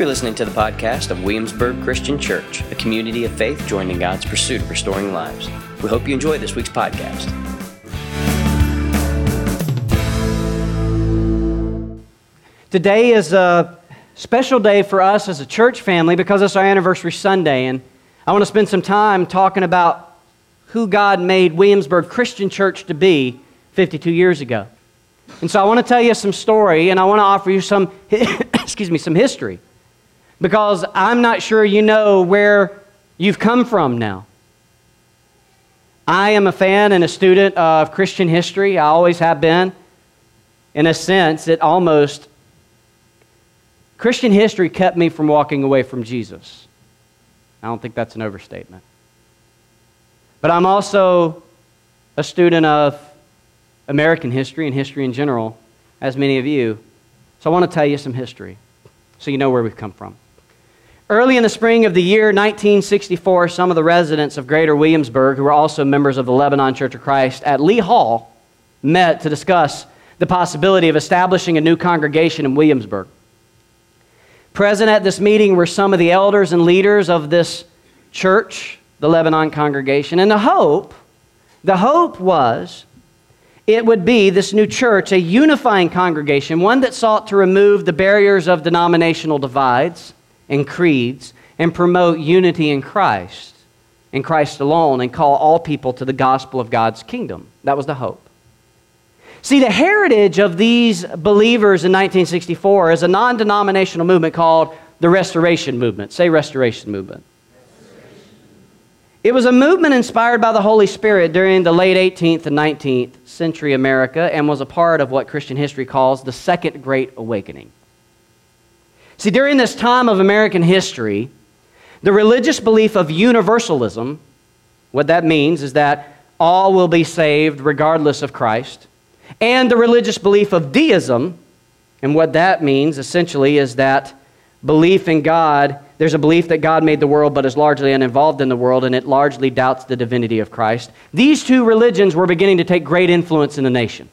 You're listening to the podcast of Williamsburg Christian Church, a community of faith joined in God's pursuit of restoring lives. We hope you enjoy this week's podcast. Today is a special day for us as a church family because it's our anniversary Sunday, and I want to spend some time talking about who God made Williamsburg Christian Church to be 52 years ago. And so I want to tell you some story, and I want to offer you some, excuse me, some history, because I'm not sure you know where you've come from now. I am a fan and a student of Christian history. I always have been. In a sense, it almost Christian history kept me from walking away from Jesus. I don't think that's an overstatement. But I'm also a student of American history and history in general, as many of you. So I want to tell you some history so you know where we've come from. Early in the spring of the year 1964, some of the residents of Greater Williamsburg, who were also members of the Lebanon Church of Christ at Lee Hall, met to discuss the possibility of establishing a new congregation in Williamsburg. Present at this meeting were some of the elders and leaders of this church, the Lebanon congregation, and the hope, the hope was it would be this new church, a unifying congregation, one that sought to remove the barriers of denominational divides and creeds and promote unity in Christ, in Christ alone, and call all people to the gospel of God's kingdom. That was the hope. See, the heritage of these believers in 1964 is a non denominational movement called the Restoration Movement. Say, Restoration Movement. It was a movement inspired by the Holy Spirit during the late 18th and 19th century America and was a part of what Christian history calls the Second Great Awakening. See, during this time of American history, the religious belief of universalism, what that means is that all will be saved regardless of Christ, and the religious belief of deism. And what that means essentially is that belief in God, there's a belief that God made the world but is largely uninvolved in the world and it largely doubts the divinity of Christ. These two religions were beginning to take great influence in the nation.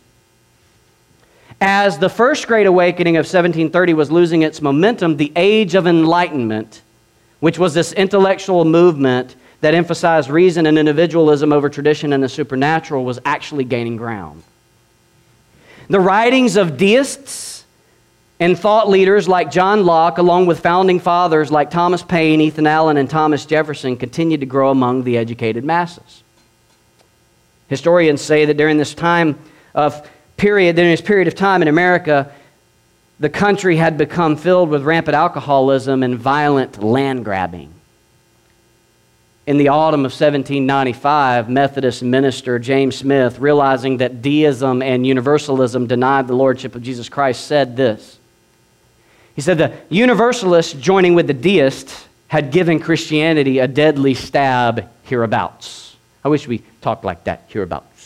As the first great awakening of 1730 was losing its momentum, the age of enlightenment, which was this intellectual movement that emphasized reason and individualism over tradition and the supernatural, was actually gaining ground. The writings of deists and thought leaders like John Locke, along with founding fathers like Thomas Paine, Ethan Allen, and Thomas Jefferson, continued to grow among the educated masses. Historians say that during this time of period, during this period of time in America, the country had become filled with rampant alcoholism and violent land grabbing in the autumn of 1795, Methodist minister James Smith, realizing that deism and universalism denied the lordship of Jesus Christ, said this. He said, The universalists, joining with the deists, had given Christianity a deadly stab hereabouts. I wish we talked like that, hereabouts.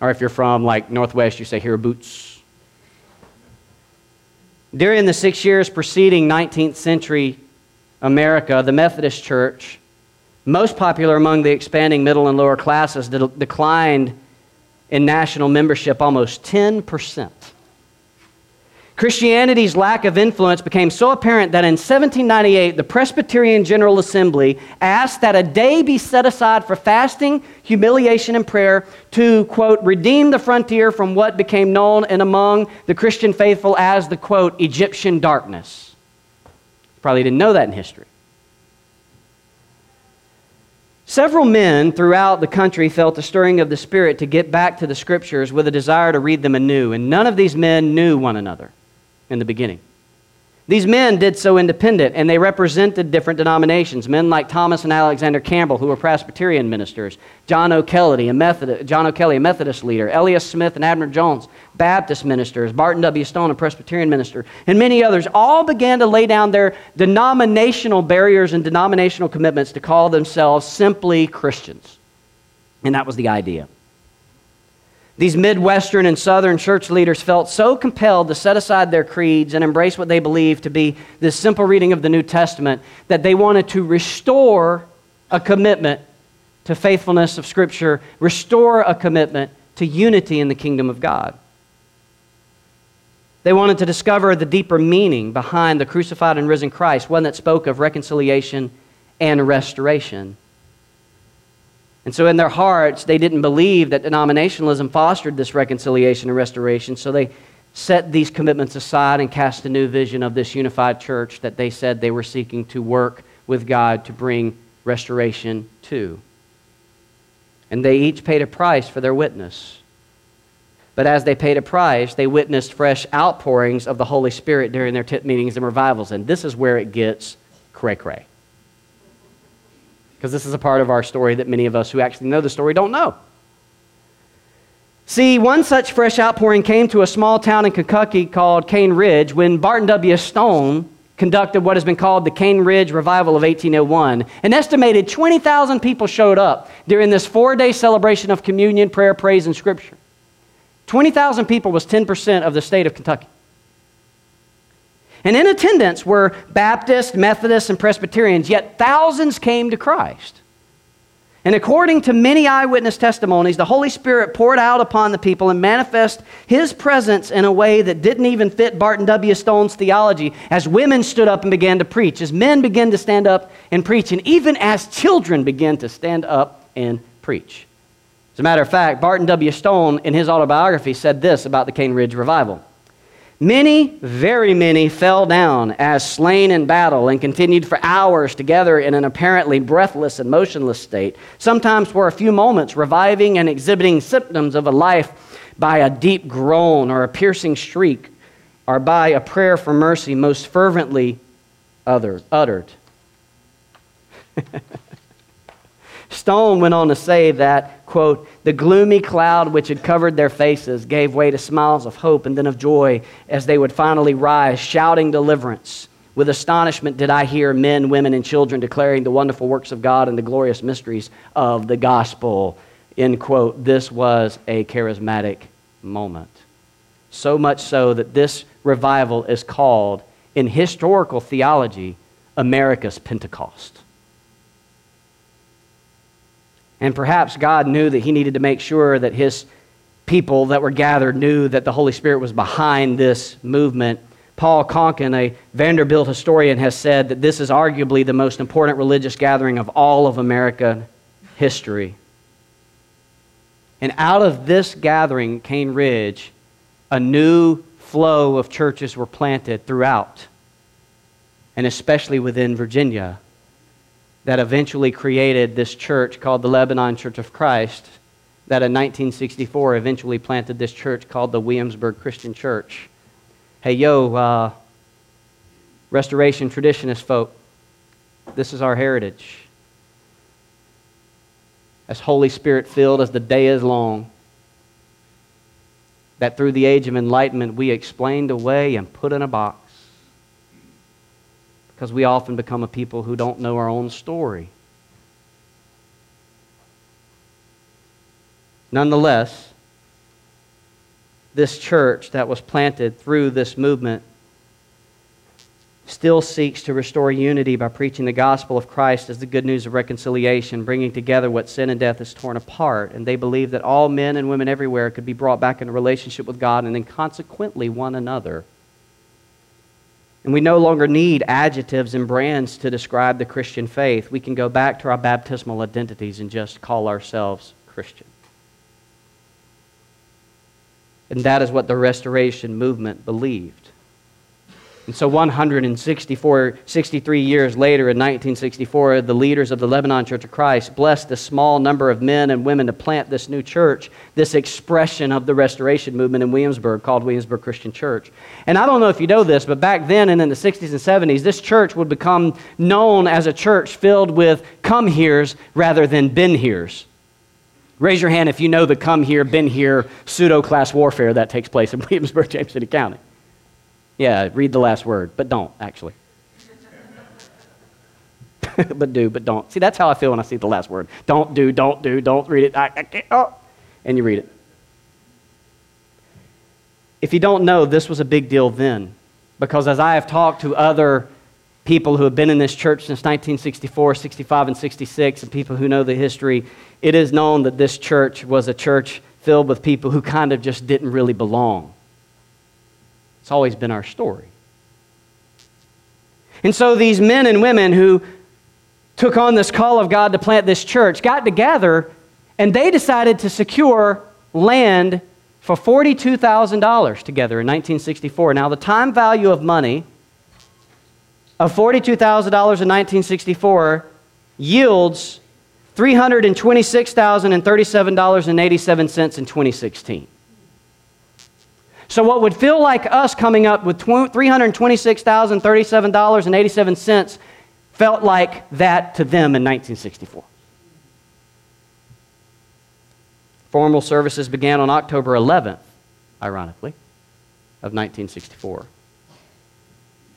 Or if you're from like Northwest, you say here are boots. During the six years preceding 19th century America, the Methodist Church, most popular among the expanding middle and lower classes, de- declined in national membership almost 10%. Christianity's lack of influence became so apparent that in 1798, the Presbyterian General Assembly asked that a day be set aside for fasting, humiliation, and prayer to, quote, redeem the frontier from what became known and among the Christian faithful as the, quote, Egyptian darkness. Probably didn't know that in history. Several men throughout the country felt the stirring of the Spirit to get back to the Scriptures with a desire to read them anew, and none of these men knew one another in the beginning. These men did so independent, and they represented different denominations. Men like Thomas and Alexander Campbell, who were Presbyterian ministers, John O'Kelly, a Methodist, John O'Kelly, a Methodist leader, Elias Smith and Abner Jones, Baptist ministers, Barton W. Stone, a Presbyterian minister, and many others, all began to lay down their denominational barriers and denominational commitments to call themselves simply Christians. And that was the idea. These Midwestern and Southern church leaders felt so compelled to set aside their creeds and embrace what they believed to be this simple reading of the New Testament that they wanted to restore a commitment to faithfulness of Scripture, restore a commitment to unity in the kingdom of God. They wanted to discover the deeper meaning behind the crucified and risen Christ, one that spoke of reconciliation and restoration. And so, in their hearts, they didn't believe that denominationalism fostered this reconciliation and restoration, so they set these commitments aside and cast a new vision of this unified church that they said they were seeking to work with God to bring restoration to. And they each paid a price for their witness. But as they paid a price, they witnessed fresh outpourings of the Holy Spirit during their tent meetings and revivals. And this is where it gets cray cray. Because this is a part of our story that many of us who actually know the story don't know. See, one such fresh outpouring came to a small town in Kentucky called Cane Ridge when Barton W. Stone conducted what has been called the Cane Ridge Revival of 1801. An estimated 20,000 people showed up during this four day celebration of communion, prayer, praise, and scripture. 20,000 people was 10% of the state of Kentucky. And in attendance were Baptists, Methodists, and Presbyterians, yet thousands came to Christ. And according to many eyewitness testimonies, the Holy Spirit poured out upon the people and manifest his presence in a way that didn't even fit Barton W. Stone's theology as women stood up and began to preach, as men began to stand up and preach, and even as children began to stand up and preach. As a matter of fact, Barton W. Stone, in his autobiography, said this about the Cane Ridge revival. Many, very many, fell down as slain in battle and continued for hours together in an apparently breathless and motionless state, sometimes for a few moments, reviving and exhibiting symptoms of a life by a deep groan or a piercing shriek, or by a prayer for mercy most fervently uttered. Stone went on to say that, quote, the gloomy cloud which had covered their faces gave way to smiles of hope and then of joy as they would finally rise, shouting deliverance. With astonishment did I hear men, women, and children declaring the wonderful works of God and the glorious mysteries of the gospel. End quote. This was a charismatic moment. So much so that this revival is called, in historical theology, America's Pentecost. And perhaps God knew that he needed to make sure that his people that were gathered knew that the Holy Spirit was behind this movement. Paul Conkin, a Vanderbilt historian, has said that this is arguably the most important religious gathering of all of American history. And out of this gathering, Cane Ridge, a new flow of churches were planted throughout, and especially within Virginia that eventually created this church called the Lebanon Church of Christ, that in 1964 eventually planted this church called the Williamsburg Christian Church. Hey, yo, uh, restoration traditionist folk, this is our heritage. As Holy Spirit filled as the day is long, that through the age of enlightenment we explained away and put in a box because we often become a people who don't know our own story. Nonetheless, this church that was planted through this movement still seeks to restore unity by preaching the gospel of Christ as the good news of reconciliation, bringing together what sin and death has torn apart. And they believe that all men and women everywhere could be brought back into relationship with God and then consequently one another. And we no longer need adjectives and brands to describe the Christian faith. We can go back to our baptismal identities and just call ourselves Christian. And that is what the restoration movement believed. And so 164, 63 years later in 1964, the leaders of the Lebanon Church of Christ blessed a small number of men and women to plant this new church, this expression of the restoration movement in Williamsburg called Williamsburg Christian Church. And I don't know if you know this, but back then and in the 60s and 70s, this church would become known as a church filled with come heres rather than been heres. Raise your hand if you know the come here, been here pseudo class warfare that takes place in Williamsburg, James City County. Yeah, read the last word, but don't, actually. but do, but don't. See, that's how I feel when I see the last word. Don't do, don't do, don't read it. I, I can't, oh, and you read it. If you don't know, this was a big deal then. Because as I have talked to other people who have been in this church since 1964, 65, and 66, and people who know the history, it is known that this church was a church filled with people who kind of just didn't really belong. It's always been our story. And so these men and women who took on this call of God to plant this church got together and they decided to secure land for $42,000 together in 1964. Now, the time value of money of $42,000 in 1964 yields $326,037.87 in 2016. So, what would feel like us coming up with $326,037.87 felt like that to them in 1964. Formal services began on October 11th, ironically, of 1964.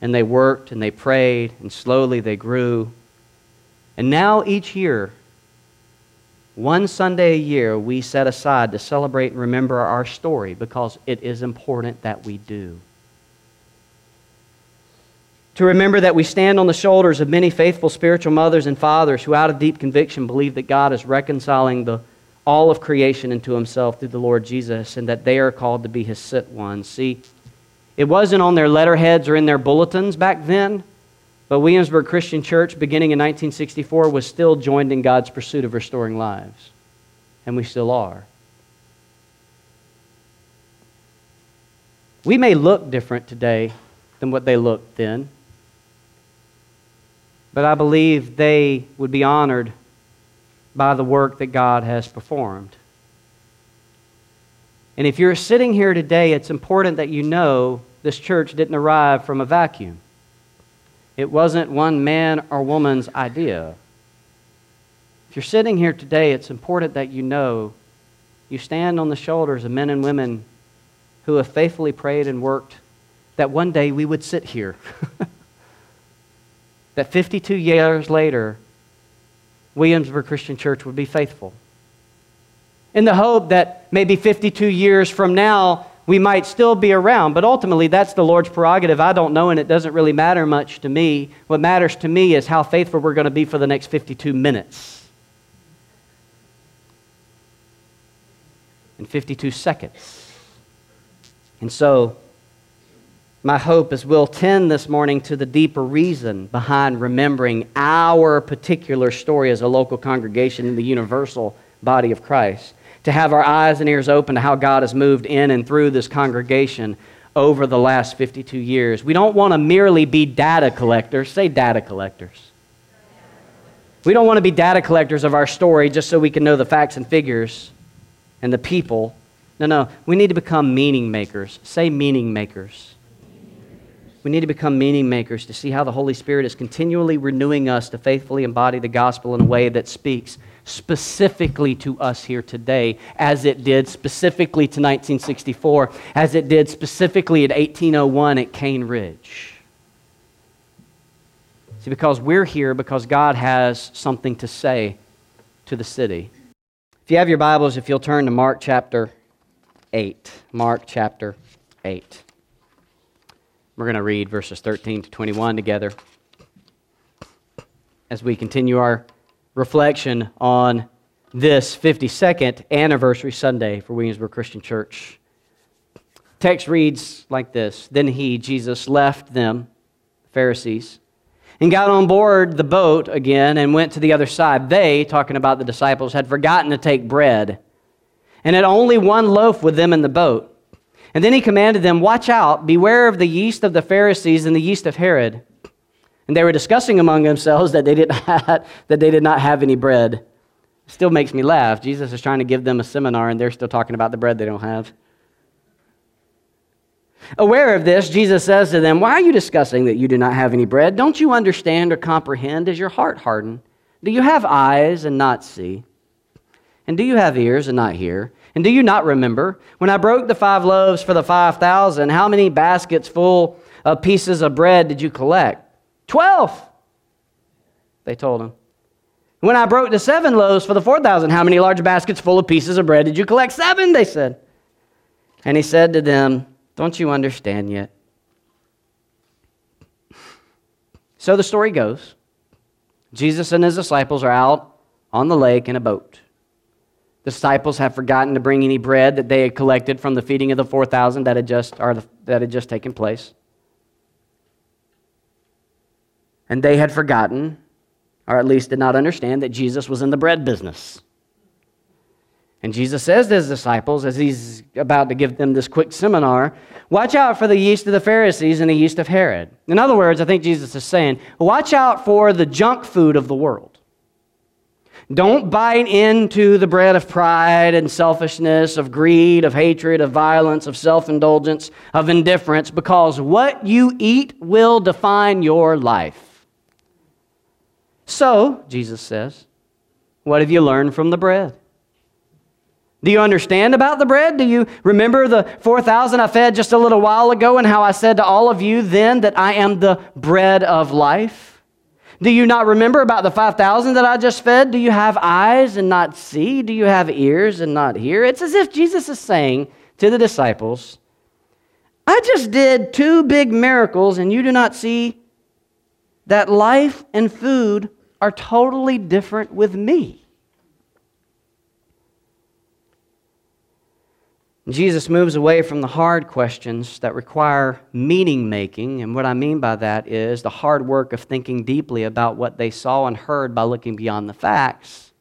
And they worked and they prayed, and slowly they grew. And now, each year, one Sunday a year, we set aside to celebrate and remember our story because it is important that we do. To remember that we stand on the shoulders of many faithful spiritual mothers and fathers who, out of deep conviction, believe that God is reconciling the, all of creation into himself through the Lord Jesus and that they are called to be his sent ones. See, it wasn't on their letterheads or in their bulletins back then. But Williamsburg Christian Church, beginning in 1964, was still joined in God's pursuit of restoring lives. And we still are. We may look different today than what they looked then. But I believe they would be honored by the work that God has performed. And if you're sitting here today, it's important that you know this church didn't arrive from a vacuum. It wasn't one man or woman's idea. If you're sitting here today, it's important that you know you stand on the shoulders of men and women who have faithfully prayed and worked that one day we would sit here. that 52 years later, Williamsburg Christian Church would be faithful. In the hope that maybe 52 years from now, we might still be around, but ultimately that's the Lord's prerogative. I don't know, and it doesn't really matter much to me. What matters to me is how faithful we're going to be for the next 52 minutes and 52 seconds. And so, my hope is we'll tend this morning to the deeper reason behind remembering our particular story as a local congregation in the universal body of Christ to have our eyes and ears open to how God has moved in and through this congregation over the last 52 years. We don't want to merely be data collectors. Say data collectors. We don't want to be data collectors of our story just so we can know the facts and figures and the people. No, no. We need to become meaning makers. Say meaning makers. We need to become meaning makers to see how the Holy Spirit is continually renewing us to faithfully embody the gospel in a way that speaks specifically to us here today, as it did specifically to 1964, as it did specifically at 1801 at Cane Ridge. See, because we're here because God has something to say to the city. If you have your Bibles, if you'll turn to Mark chapter 8. Mark chapter 8. We're going to read verses 13 to 21 together as we continue our reflection on this 52nd anniversary Sunday for Williamsburg Christian Church. Text reads like this Then he, Jesus, left them, Pharisees, and got on board the boat again and went to the other side. They, talking about the disciples, had forgotten to take bread and had only one loaf with them in the boat. And then he commanded them, Watch out, beware of the yeast of the Pharisees and the yeast of Herod. And they were discussing among themselves that they did not, that they did not have any bread. Still makes me laugh. Jesus is trying to give them a seminar, and they're still talking about the bread they don't have. Aware of this, Jesus says to them, Why are you discussing that you do not have any bread? Don't you understand or comprehend? Is your heart hardened? Do you have eyes and not see? And do you have ears and not hear? And do you not remember? When I broke the five loaves for the 5,000, how many baskets full of pieces of bread did you collect? Twelve, they told him. When I broke the seven loaves for the 4,000, how many large baskets full of pieces of bread did you collect? Seven, they said. And he said to them, Don't you understand yet? So the story goes Jesus and his disciples are out on the lake in a boat. disciples have forgotten to bring any bread that they had collected from the feeding of the 4,000 that had just, that had just taken place. And they had forgotten, or at least did not understand, that Jesus was in the bread business. And Jesus says to his disciples, as he's about to give them this quick seminar, watch out for the yeast of the Pharisees and the yeast of Herod. In other words, I think Jesus is saying, watch out for the junk food of the world. Don't bite into the bread of pride and selfishness, of greed, of hatred, of violence, of self indulgence, of indifference, because what you eat will define your life. So, Jesus says, what have you learned from the bread? Do you understand about the bread? Do you remember the 4,000 I fed just a little while ago and how I said to all of you then that I am the bread of life? Do you not remember about the 5,000 that I just fed? Do you have eyes and not see? Do you have ears and not hear? It's as if Jesus is saying to the disciples, I just did two big miracles and you do not see that life and food are totally different with me. Jesus moves away from the hard questions that require meaning making. And what I mean by that is the hard work of thinking deeply about what they saw and heard by looking beyond the facts.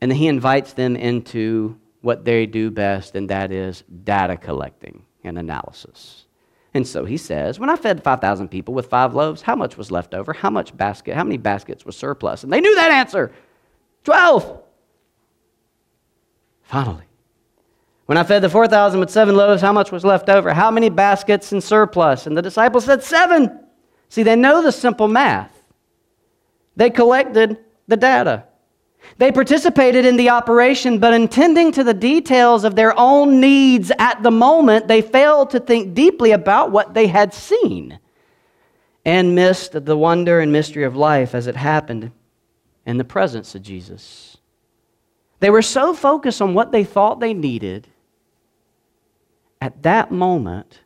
And then he invites them into what they do best, and that is data collecting and analysis. And so he says, When I fed 5,000 people with five loaves, how much was left over? How much basket? How many baskets was surplus? And they knew that answer 12. Finally, when I fed the 4,000 with seven loaves, how much was left over? How many baskets in surplus? And the disciples said, Seven. See, they know the simple math. They collected the data. They participated in the operation, but intending to the details of their own needs at the moment, they failed to think deeply about what they had seen and missed the wonder and mystery of life as it happened in the presence of Jesus. They were so focused on what they thought they needed at that moment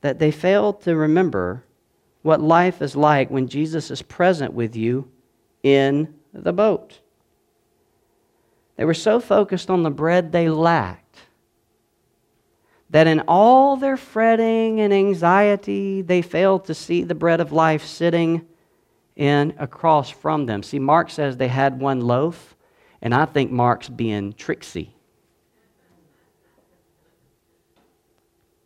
that they failed to remember what life is like when Jesus is present with you in the boat. They were so focused on the bread they lacked that in all their fretting and anxiety, they failed to see the bread of life sitting in across from them. See, Mark says they had one loaf, and I think Mark's being tricksy.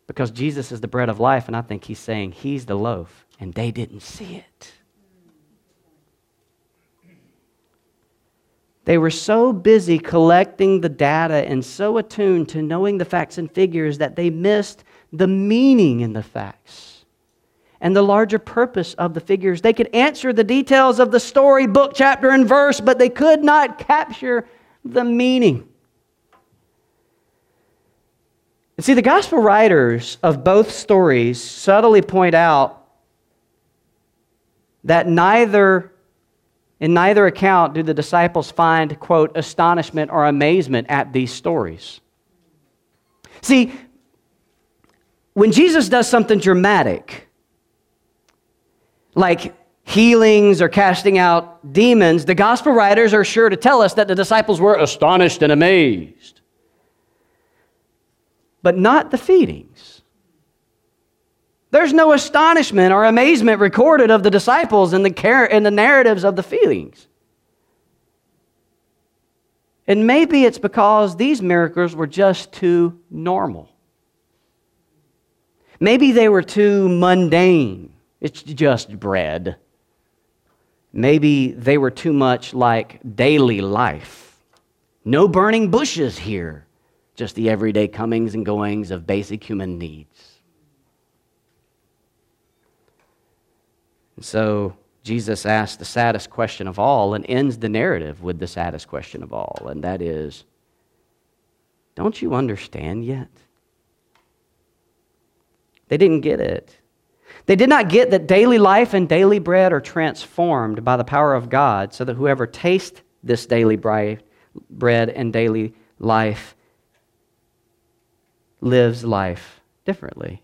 Because Jesus is the bread of life, and I think he's saying he's the loaf, and they didn't see it. They were so busy collecting the data and so attuned to knowing the facts and figures that they missed the meaning in the facts and the larger purpose of the figures. They could answer the details of the story, book, chapter, and verse, but they could not capture the meaning. And see, the gospel writers of both stories subtly point out that neither in neither account do the disciples find, quote, astonishment or amazement at these stories. See, when Jesus does something dramatic, like healings or casting out demons, the gospel writers are sure to tell us that the disciples were astonished and amazed but not the feedings. There's no astonishment or amazement recorded of the disciples in the, care, in the narratives of the feelings. And maybe it's because these miracles were just too normal. Maybe they were too mundane. It's just bread. Maybe they were too much like daily life. No burning bushes here just the everyday comings and goings of basic human needs. And so Jesus asks the saddest question of all and ends the narrative with the saddest question of all, and that is Don't you understand yet? They didn't get it. They did not get that daily life and daily bread are transformed by the power of God, so that whoever tastes this daily bread and daily life lives life differently.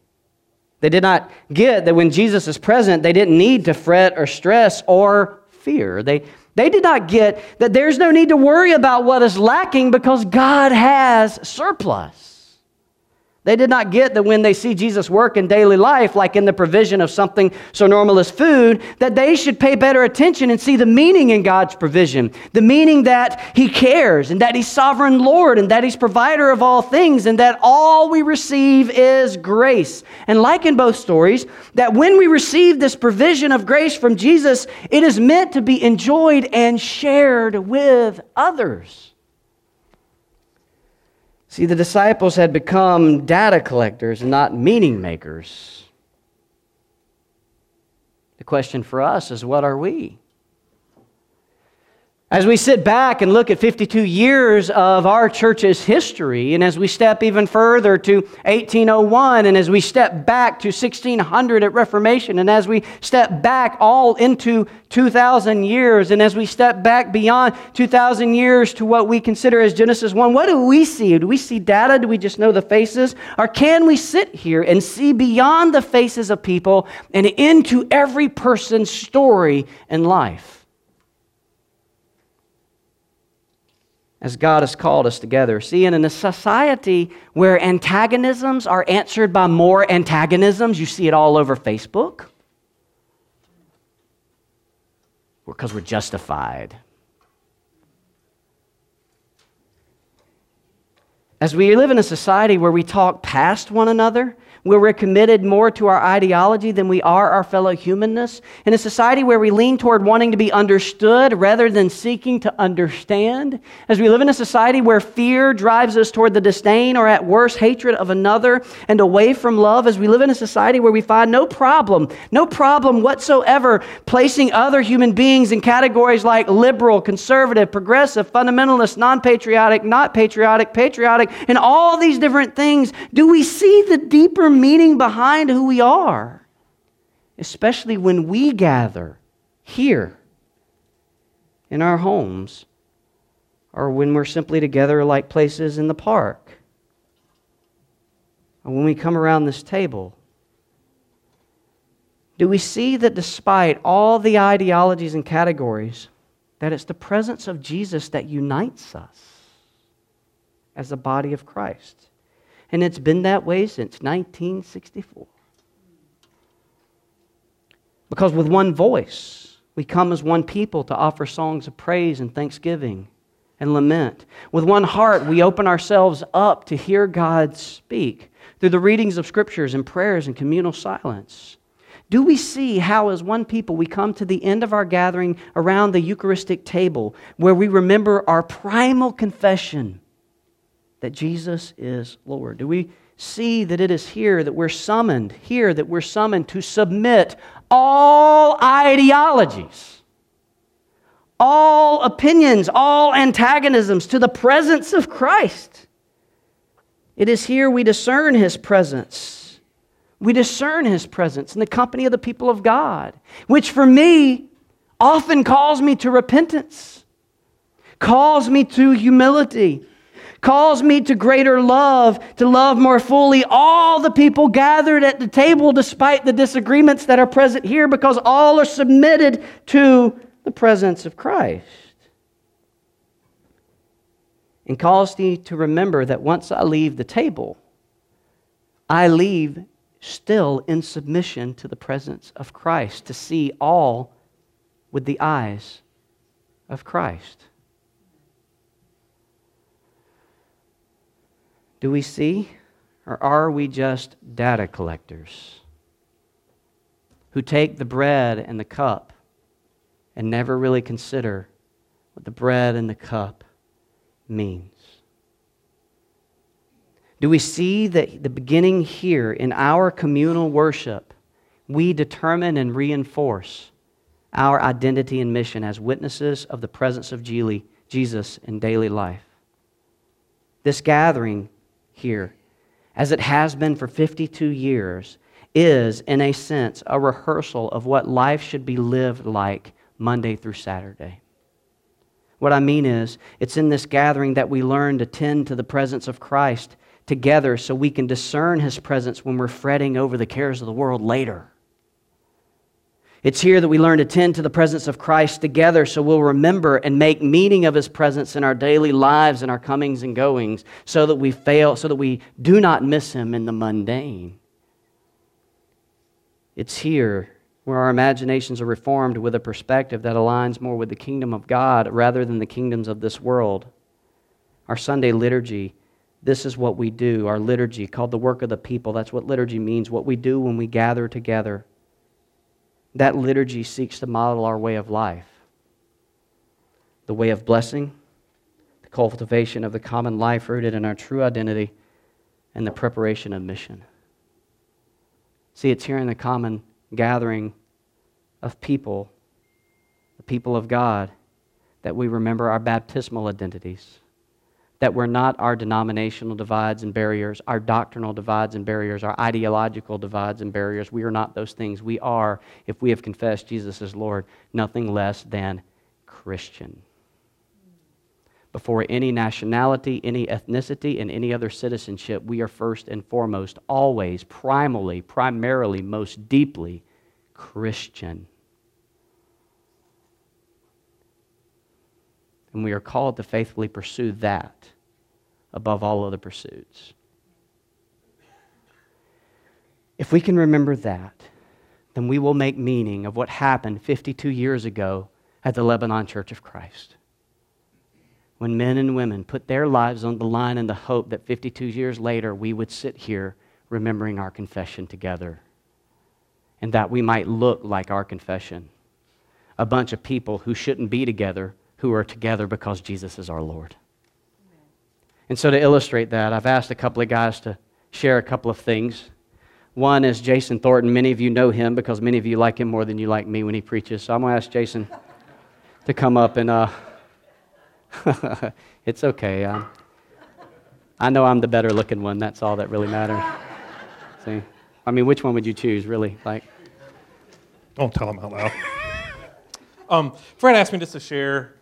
They did not get that when Jesus is present, they didn't need to fret or stress or fear. They, They did not get that there's no need to worry about what is lacking because God has surplus. They did not get that when they see Jesus work in daily life, like in the provision of something so normal as food, that they should pay better attention and see the meaning in God's provision. The meaning that He cares and that He's sovereign Lord and that He's provider of all things and that all we receive is grace. And like in both stories, that when we receive this provision of grace from Jesus, it is meant to be enjoyed and shared with others. See, the disciples had become data collectors and not meaning makers. The question for us is what are we? As we sit back and look at 52 years of our church's history, and as we step even further to 1801, and as we step back to 1600 at Reformation, and as we step back all into 2,000 years, and as we step back beyond 2,000 years to what we consider as Genesis 1, what do we see? Do we see data? Do we just know the faces? Or can we sit here and see beyond the faces of people and into every person's story and life? As God has called us together. See, in a society where antagonisms are answered by more antagonisms, you see it all over Facebook. Because we're justified. As we live in a society where we talk past one another, where we're committed more to our ideology than we are our fellow humanness, in a society where we lean toward wanting to be understood rather than seeking to understand, as we live in a society where fear drives us toward the disdain or at worst hatred of another and away from love, as we live in a society where we find no problem, no problem whatsoever placing other human beings in categories like liberal, conservative, progressive, fundamentalist, non patriotic, not patriotic, patriotic, and all these different things, do we see the deeper meaning behind who we are, especially when we gather here in our homes or when we're simply together like places in the park or when we come around this table. Do we see that despite all the ideologies and categories, that it's the presence of Jesus that unites us as the body of Christ? And it's been that way since 1964. Because with one voice, we come as one people to offer songs of praise and thanksgiving and lament. With one heart, we open ourselves up to hear God speak through the readings of scriptures and prayers and communal silence. Do we see how, as one people, we come to the end of our gathering around the Eucharistic table where we remember our primal confession that Jesus is Lord? Do we see that it is here that we're summoned, here that we're summoned to submit all ideologies, all opinions, all antagonisms to the presence of Christ? It is here we discern his presence. We discern his presence in the company of the people of God, which for me often calls me to repentance, calls me to humility calls me to greater love, to love more fully all the people gathered at the table despite the disagreements that are present here because all are submitted to the presence of Christ. And calls me to remember that once I leave the table, I leave still in submission to the presence of Christ to see all with the eyes of Christ. Do we see? Or are we just data collectors who take the bread and the cup and never really consider what the bread and the cup means? Do we see that the beginning here in our communal worship, we determine and reinforce our identity and mission as witnesses of the presence of Jesus in daily life? This gathering here, as it has been for 52 years, is, in a sense, a rehearsal of what life should be lived like Monday through Saturday. What I mean is, it's in this gathering that we learn to tend to the presence of Christ together so we can discern his presence when we're fretting over the cares of the world later. It's here that we learn to tend to the presence of Christ together so we'll remember and make meaning of his presence in our daily lives and our comings and goings so that we fail, so that we do not miss him in the mundane. It's here where our imaginations are reformed with a perspective that aligns more with the kingdom of God rather than the kingdoms of this world. Our Sunday liturgy, this is what we do. Our liturgy, called the work of the people, that's what liturgy means, what we do when we gather together. That liturgy seeks to model our way of life the way of blessing, the cultivation of the common life rooted in our true identity, and the preparation of mission. See, it's here in the common gathering of people, the people of God, that we remember our baptismal identities. That we're not our denominational divides and barriers, our doctrinal divides and barriers, our ideological divides and barriers. We are not those things. We are, if we have confessed Jesus as Lord, nothing less than Christian. Before any nationality, any ethnicity, and any other citizenship, we are first and foremost, always, primally, primarily, most deeply Christian. And we are called to faithfully pursue that above all other pursuits. If we can remember that, then we will make meaning of what happened 52 years ago at the Lebanon Church of Christ. When men and women put their lives on the line in the hope that 52 years later we would sit here remembering our confession together and that we might look like our confession. A bunch of people who shouldn't be together, who are together because Jesus is our Lord. And so, to illustrate that, I've asked a couple of guys to share a couple of things. One is Jason Thornton. Many of you know him because many of you like him more than you like me when he preaches. So I'm going to ask Jason to come up and, uh, it's okay. Um, I know I'm the better looking one. That's all that really matters. See? I mean, which one would you choose, really? Like, don't tell him out loud. um, Fred asked me just to share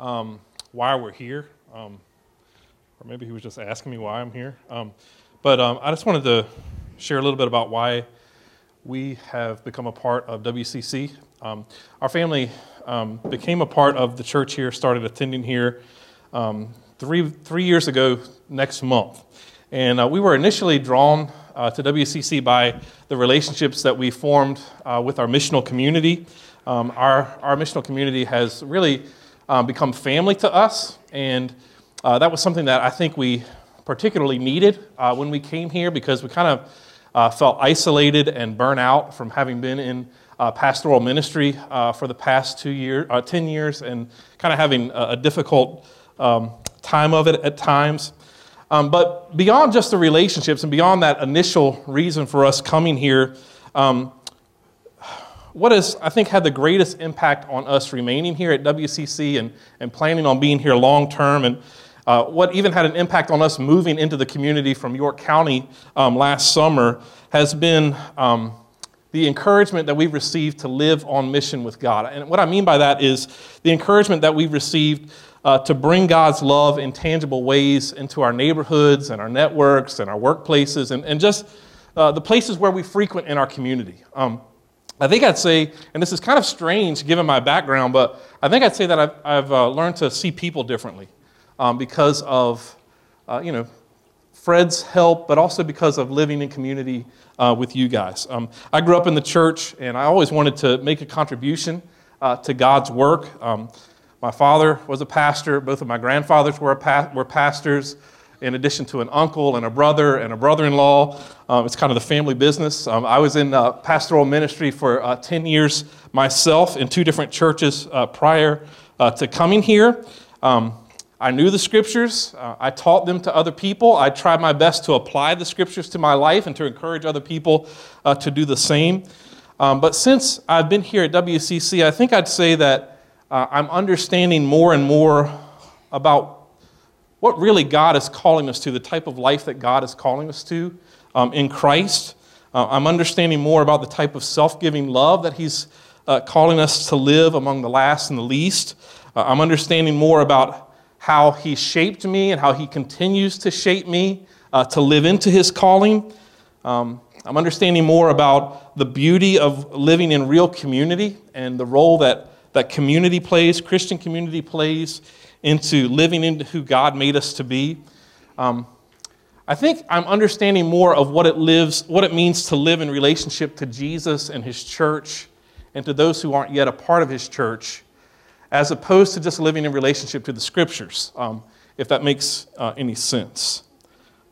um, why we're here, um, or maybe he was just asking me why I'm here. Um, but um, I just wanted to share a little bit about why we have become a part of WCC. Um, our family became a part of the church here, started attending here three three years ago next month, and uh, we were initially drawn uh, to WCC by the relationships that we formed uh, with our missional community. Um, our, our missional community has really um, become family to us, and uh, that was something that I think we particularly needed uh, when we came here because we kind of uh, felt isolated and burnt out from having been in uh, pastoral ministry for the past two years, 10 years, and kind of having a, a difficult um, time of it at times. Um, but beyond just the relationships and beyond that initial reason for us coming here, um, what has, I think, had the greatest impact on us remaining here at WCC and, and planning on being here long term, and uh, what even had an impact on us moving into the community from York County um, last summer has been um, the encouragement that we've received to live on mission with God. And what I mean by that is the encouragement that we've received uh, to bring God's love in tangible ways into our neighborhoods and our networks and our workplaces and, and just uh, the places where we frequent in our community. Um, I think I'd say, and this is kind of strange given my background, but I think I'd say that I've, I've uh, learned to see people differently um, because of, uh, you know, Fred's help, but also because of living in community uh, with you guys. Um, I grew up in the church, and I always wanted to make a contribution uh, to God's work. Um, my father was a pastor. Both of my grandfathers were, pa- were pastors, in addition to an uncle and a brother and a brother in law. Um, it's kind of the family business. Um, I was in uh, pastoral ministry for uh, 10 years myself in two different churches uh, prior uh, to coming here. Um, I knew the scriptures. Uh, I taught them to other people. I tried my best to apply the scriptures to my life and to encourage other people uh, to do the same. Um, but since I've been here at WCC, I think I'd say that I'm understanding more and more about what really God is calling us to, the type of life that God is calling us to um, in Christ. Uh, I'm understanding more about the type of self giving love that He's uh, calling us to live among the last and the least. Uh, I'm understanding more about how He shaped me and how He continues to shape me uh, to live into His calling. Um, I'm understanding more about the beauty of living in real community and the role that, that community plays, Christian community plays, into living into who God made us to be. Um, I think I'm understanding more of what it lives, what it means to live in relationship to Jesus and His church, and to those who aren't yet a part of His church, as opposed to just living in relationship to the Scriptures. Um, if that makes uh, any sense.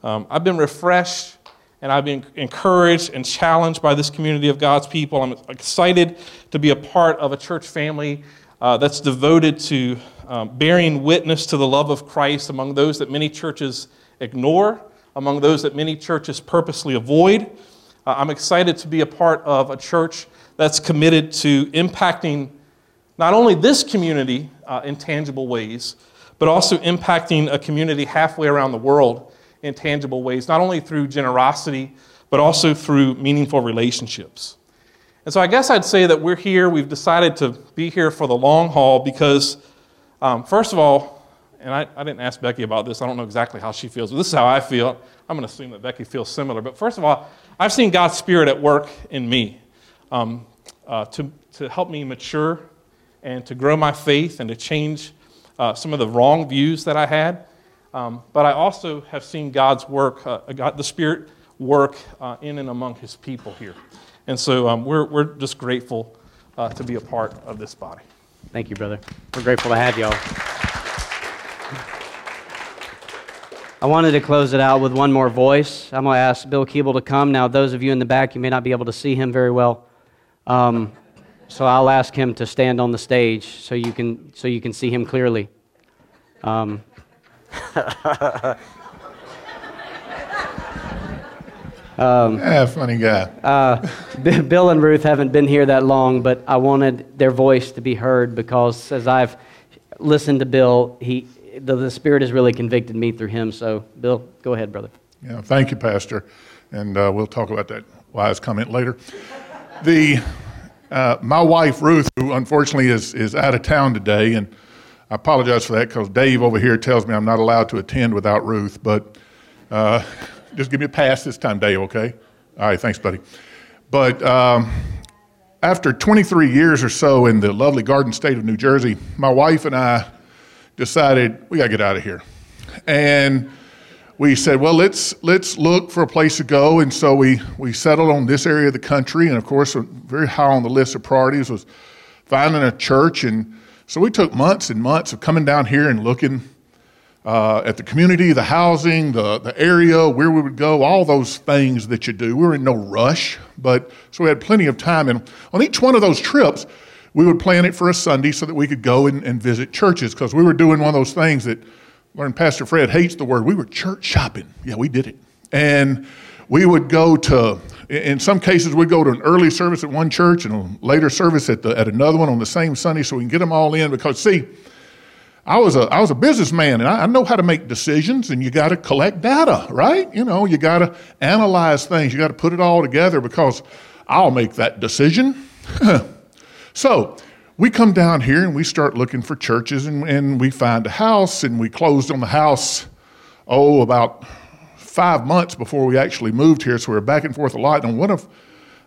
Um, I've been refreshed and I've been encouraged and challenged by this community of God's people. I'm excited to be a part of a church family uh, that's devoted to um, bearing witness to the love of Christ among those that many churches ignore, among those that many churches purposely avoid. Uh, I'm excited to be a part of a church that's committed to impacting not only this community uh, in tangible ways, but also impacting a community halfway around the world in tangible ways, not only through generosity, but also through meaningful relationships. And so I guess I'd say that we're here, we've decided to be here for the long haul because, um, first of all, and I, I, didn't ask Becky about this, I don't know exactly how she feels, but this is how I feel. I'm going to assume that Becky feels similar. But first of all, I've seen God's Spirit at work in me um, uh, to, to help me mature and to grow my faith and to change uh, some of the wrong views that I had. Um, but I also have seen God's work, uh, God, the Spirit work uh, in and among His people here. And so um, we're, we're just grateful uh, to be a part of this body. Thank you, brother. We're grateful to have y'all. I wanted to close it out with one more voice. I'm going to ask Bill Keeble to come. Now, those of you in the back, you may not be able to see him very well. Um, so I'll ask him to stand on the stage so you can, so you can see him clearly. Um, um, yeah, funny guy. Uh, Bill and Ruth haven't been here that long, but I wanted their voice to be heard because as I've listened to Bill, he, the, the Spirit has really convicted me through him. So, Bill, go ahead, brother. Yeah, thank you, Pastor. And uh, we'll talk about that wise comment later. The uh, my wife Ruth, who unfortunately is, is out of town today, and I apologize for that because Dave over here tells me I'm not allowed to attend without Ruth, but uh, just give me a pass this time, Dave, okay? All right, thanks, buddy. But um, after 23 years or so in the lovely garden state of New Jersey, my wife and I decided we got to get out of here. And we said, well, let's, let's look for a place to go. And so we, we settled on this area of the country. And of course, very high on the list of priorities was finding a church. And so we took months and months of coming down here and looking uh, at the community, the housing, the, the area, where we would go, all those things that you do. We were in no rush, but so we had plenty of time. And on each one of those trips, we would plan it for a Sunday so that we could go and, and visit churches because we were doing one of those things that learned Pastor Fred hates the word. We were church shopping. Yeah, we did it. And we would go to, in some cases, we'd go to an early service at one church and a later service at, the, at another one on the same Sunday so we can get them all in. Because, see, I was a, I was a businessman and I, I know how to make decisions and you got to collect data, right? You know, you got to analyze things. You got to put it all together because I'll make that decision. so, we come down here and we start looking for churches and, and we find a house and we closed on the house, oh, about five months before we actually moved here. So we are back and forth a lot. And one of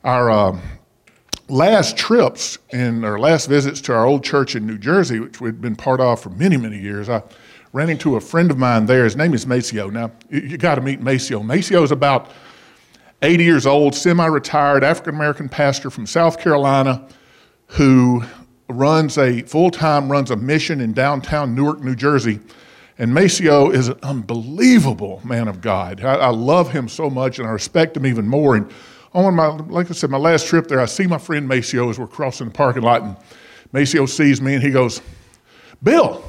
our uh, last trips and our last visits to our old church in New Jersey, which we'd been part of for many, many years, I ran into a friend of mine there. His name is Maceo. Now, you, got to meet Maceo. Maceo is about 80 years old, semi retired African American pastor from South Carolina who runs a full time runs a mission in downtown Newark, New Jersey. And Maceo is an unbelievable man of God. I, I, love him so much, and I respect him even more. And on my, like I said, my last trip there, I see my friend Maceo as we're crossing the parking lot, and Maceo sees me and he goes, "Bill,"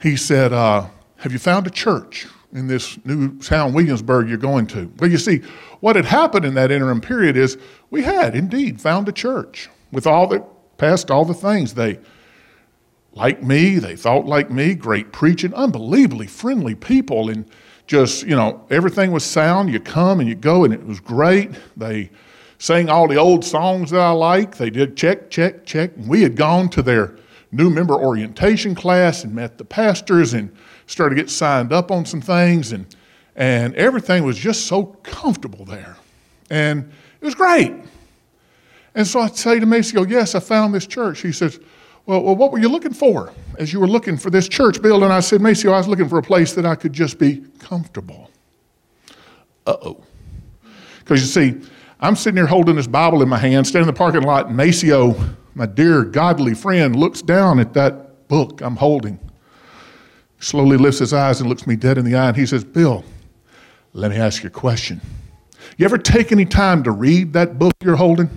he said, uh, "Have you found a church in this new town, Williamsburg, you're going to?" Well, you see, what had happened in that interim period is we had indeed found a church with all the passed all the things. They liked me, they thought like me, great preaching, unbelievably friendly people, and just, you know, everything was sound. You come and you go, and it was great. They sang all the old songs that I like. They did check, check, check. And we had gone to their new member orientation class and met the pastors and started to get signed up on some things, and, and everything was just so comfortable there. And it was great. And so I say to Maceo, Yes, I found this church. He says, well, well, what were you looking for as you were looking for this church building? I said, Maceo, I was looking for a place that I could just be comfortable. Uh oh. Because you see, I'm sitting here holding this Bible in my hand, standing in the parking lot, and Maceo, my dear godly friend, looks down at that book I'm holding. Slowly lifts his eyes and looks me dead in the eye, and he says, Bill, let me ask you a question. You ever take any time to read that book you're holding?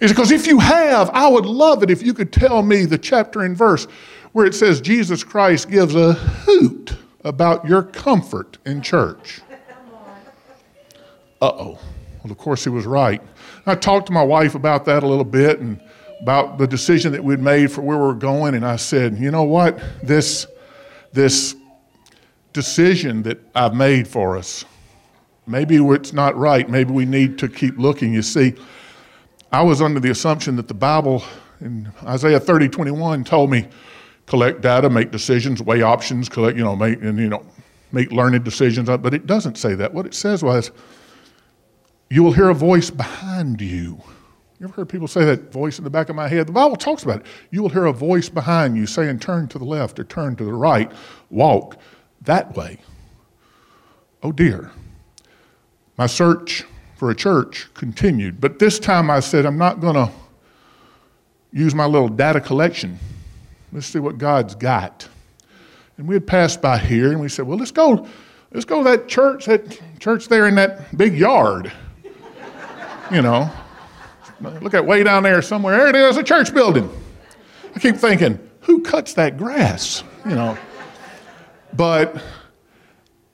He said, because if you have, I would love it if you could tell me the chapter and verse where it says Jesus Christ gives a hoot about your comfort in church. Uh oh. Well, of course, he was right. I talked to my wife about that a little bit and about the decision that we'd made for where we were going, and I said, you know what? This, this decision that I've made for us, maybe it's not right. Maybe we need to keep looking. You see, I was under the assumption that the Bible in Isaiah 30, 21 told me collect data, make decisions, weigh options, collect, you know, make, and, you know, make learned decisions. Uh, but it doesn't say that. What it says was, you will hear a voice behind you. You ever heard people say that voice in the back of my head? The Bible talks about it. You will hear a voice behind you saying, turn to the left or turn to the right, walk that way. Oh dear. My search for a church continued. But this time I said, I'm not going to use my little data collection. Let's see what God's got. And we had passed by here and we said, well, let's go, let's go to that church, that church there in that big yard. you know, look at way down there somewhere. There it is, a church building. I keep thinking, who cuts that grass? You know. But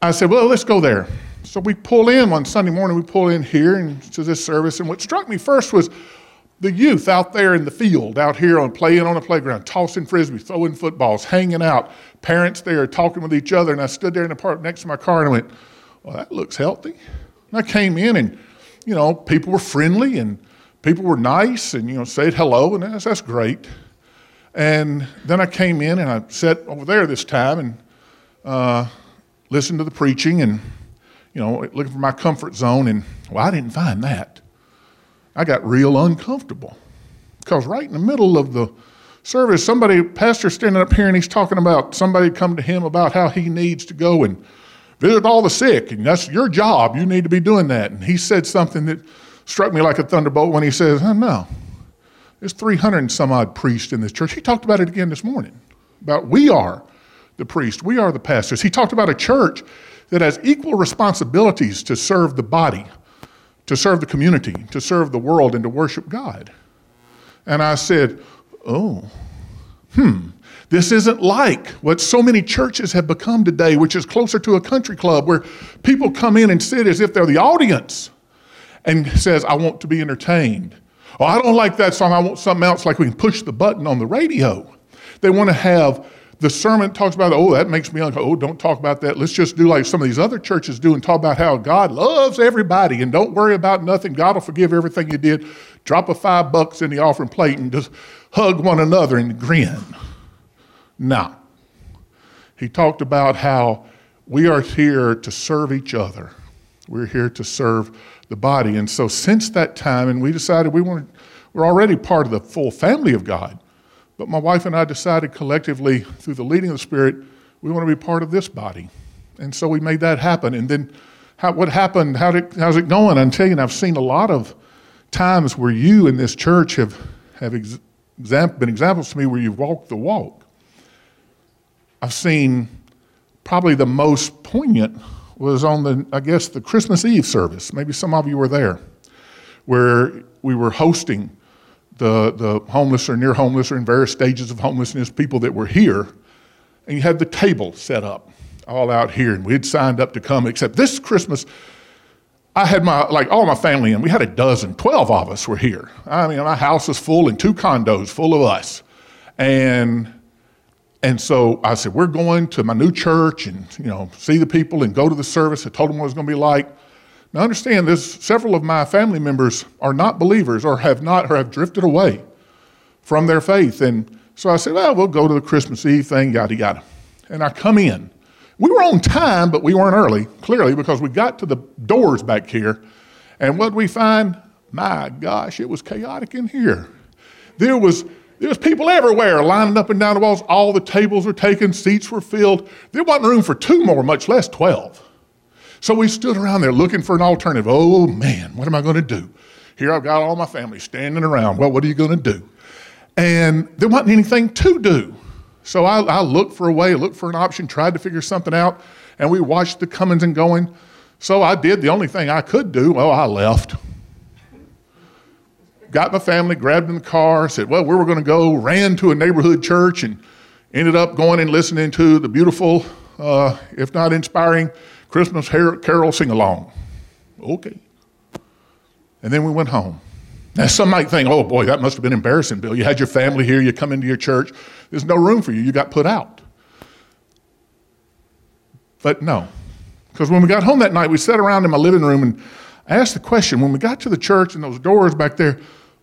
I said, well, let's go there. So we pull in one Sunday morning, we pull in here and to this service. And what struck me first was the youth out there in the field, out here on playing on the playground, tossing frisbees, throwing footballs, hanging out, parents there talking with each other. And I stood there in the park next to my car and I went, Well, that looks healthy. And I came in and, you know, people were friendly and people were nice and, you know, said hello, and that's, that's great. And then I came in and I sat over there this time and uh, listened to the preaching and you know, looking for my comfort zone, and well, I didn't find that. I got real uncomfortable because right in the middle of the service, somebody, pastor, standing up here, and he's talking about somebody come to him about how he needs to go and visit all the sick, and that's your job. You need to be doing that. And he said something that struck me like a thunderbolt when he says, oh, "No, there's 300 and some odd priests in this church." He talked about it again this morning about we are the priest, we are the pastors. He talked about a church that has equal responsibilities to serve the body, to serve the community, to serve the world, and to worship God. And I said, Oh, hmm, this isn't like what so many churches have become today, which is closer to a country club where people come in and sit as if they're the audience and says, I want to be entertained. Oh, I don't like that song. I want something else like we can push the button on the radio. They want to have the sermon talks about, oh, that makes me uncomfortable. Oh, don't talk about that. Let's just do like some of these other churches do and talk about how God loves everybody and don't worry about nothing. God will forgive everything you did. Drop a five bucks in the offering plate and just hug one another and grin. Now, he talked about how we are here to serve each other. We're here to serve the body. And so since that time, and we decided we want we're already part of the full family of God. But my wife and I decided collectively, through the leading of the Spirit, we want to be part of this body. And so we made that happen. And then how, what happened, how did, how's it going? I'm telling you, I've seen a lot of times where you in this church have, have ex- been examples to me where you've walked the walk. I've seen probably the most poignant was on the, I guess, the Christmas Eve service. Maybe some of you were there, where we were hosting the, the homeless or near homeless or in various stages of homelessness, people that were here, and you had the table set up all out here, and we had signed up to come, except this Christmas, I had my, like all my family in. We had a dozen, 12 of us were here. I mean, my house was full and two condos full of us. And, and so I said, we're going to my new church and, you know, see the people and go to the service. I told them what it was going to be like. Now, understand this several of my family members are not believers or have not or have drifted away from their faith. And so I said, well, we'll go to the Christmas Eve thing, yada, yada. And I come in, We were on time, but we weren't early, clearly, because we got to the doors back here. And what we find? My gosh, it was chaotic in here. There was, there was people everywhere lining up and down the walls. All the tables were taken, seats were filled. There wasn't room for two more, much less 12. So we stood around there looking for an alternative. Oh man, what am I going to do? Here I've got all my family standing around. Well, what are you going to do? And there wasn't anything to do. So I, I looked for a way, looked for an option, tried to figure something out, and we watched the comings and going. So I did the only thing I could do. Well, I left. Got my family, grabbed in the car, said, Well, where we're going to go, ran to a neighborhood church, and ended up going and listening to the beautiful, uh, if not inspiring, Christmas carol sing along. Okay. And then we went home. Now, some might think, oh boy, that must have been embarrassing, Bill. You had your family here, you come into your church, there's no room for you, you got put out. But no, because when we got home that night, we sat around in my living room and I asked the question when we got to the church and those doors back there,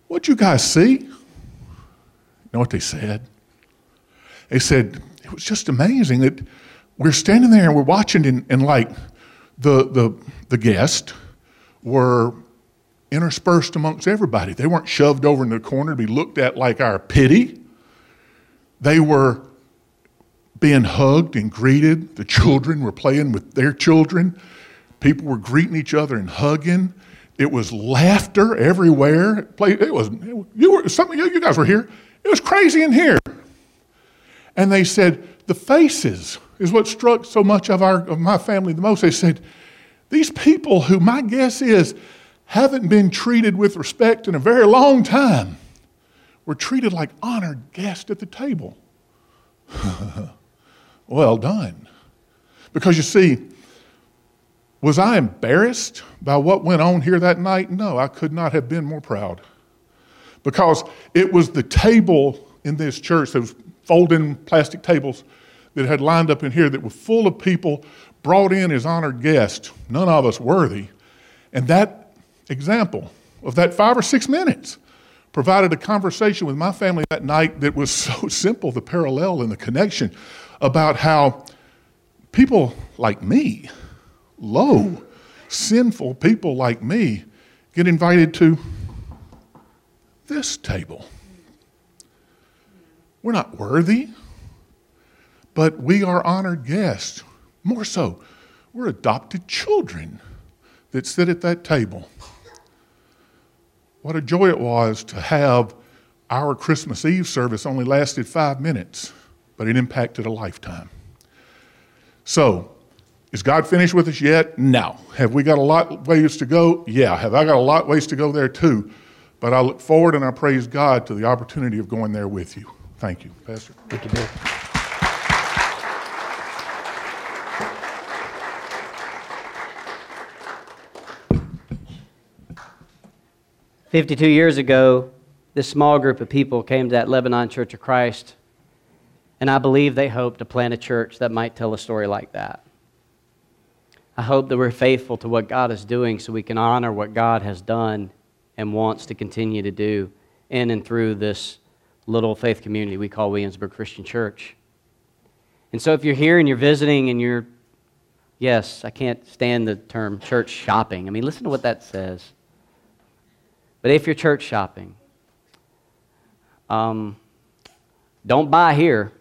what'd you guys see? You know what they said? They said, it was just amazing that we're standing there and we're watching, and, and like the, the, the guests were interspersed amongst everybody. They weren't shoved over in the corner to be looked at like our pity. They were being hugged and greeted. The children were playing with their children. People were greeting each other and hugging. It was laughter everywhere. It was you were some of you, you guys were here. It was crazy in here. And they said the faces is what struck so much of our of my family the most. They said these people who my guess is haven't been treated with respect in a very long time were treated like honored guests at the table. well done. Because you see, was I embarrassed by what went on here that night? No, I could not have been more proud. Because it was the table in this church, those folding plastic tables that had lined up in here that were full of people brought in as honored guests, none of us worthy. And that example of that five or six minutes provided a conversation with my family that night that was so simple the parallel and the connection about how people like me, low, sinful people like me, get invited to this table. We're not worthy, but we are honored guests. More so, we're adopted children that sit at that table. What a joy it was to have our Christmas Eve service only lasted five minutes, but it impacted a lifetime. So, is God finished with us yet? No. Have we got a lot ways to go? Yeah. Have I got a lot ways to go there too? But I look forward and I praise God to the opportunity of going there with you. Thank you, Pastor. Thank you, Bill. 52 years ago, this small group of people came to that Lebanon Church of Christ, and I believe they hoped to plant a church that might tell a story like that. I hope that we're faithful to what God is doing so we can honor what God has done and wants to continue to do in and through this little faith community we call Williamsburg Christian Church. And so if you're here and you're visiting and you're, yes, I can't stand the term church shopping. I mean, listen to what that says. But if you're church shopping, um, don't buy here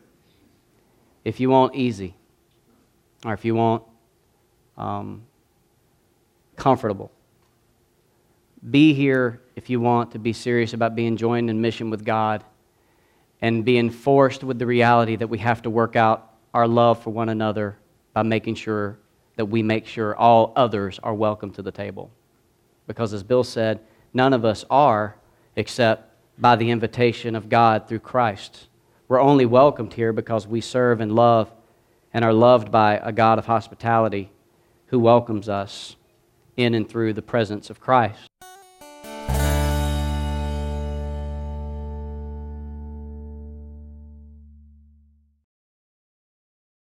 if you want easy or if you want um, comfortable. Be here if you want to be serious about being joined in mission with God and being forced with the reality that we have to work out our love for one another by making sure that we make sure all others are welcome to the table. Because as Bill said, None of us are except by the invitation of God through Christ. We're only welcomed here because we serve and love and are loved by a God of hospitality who welcomes us in and through the presence of Christ.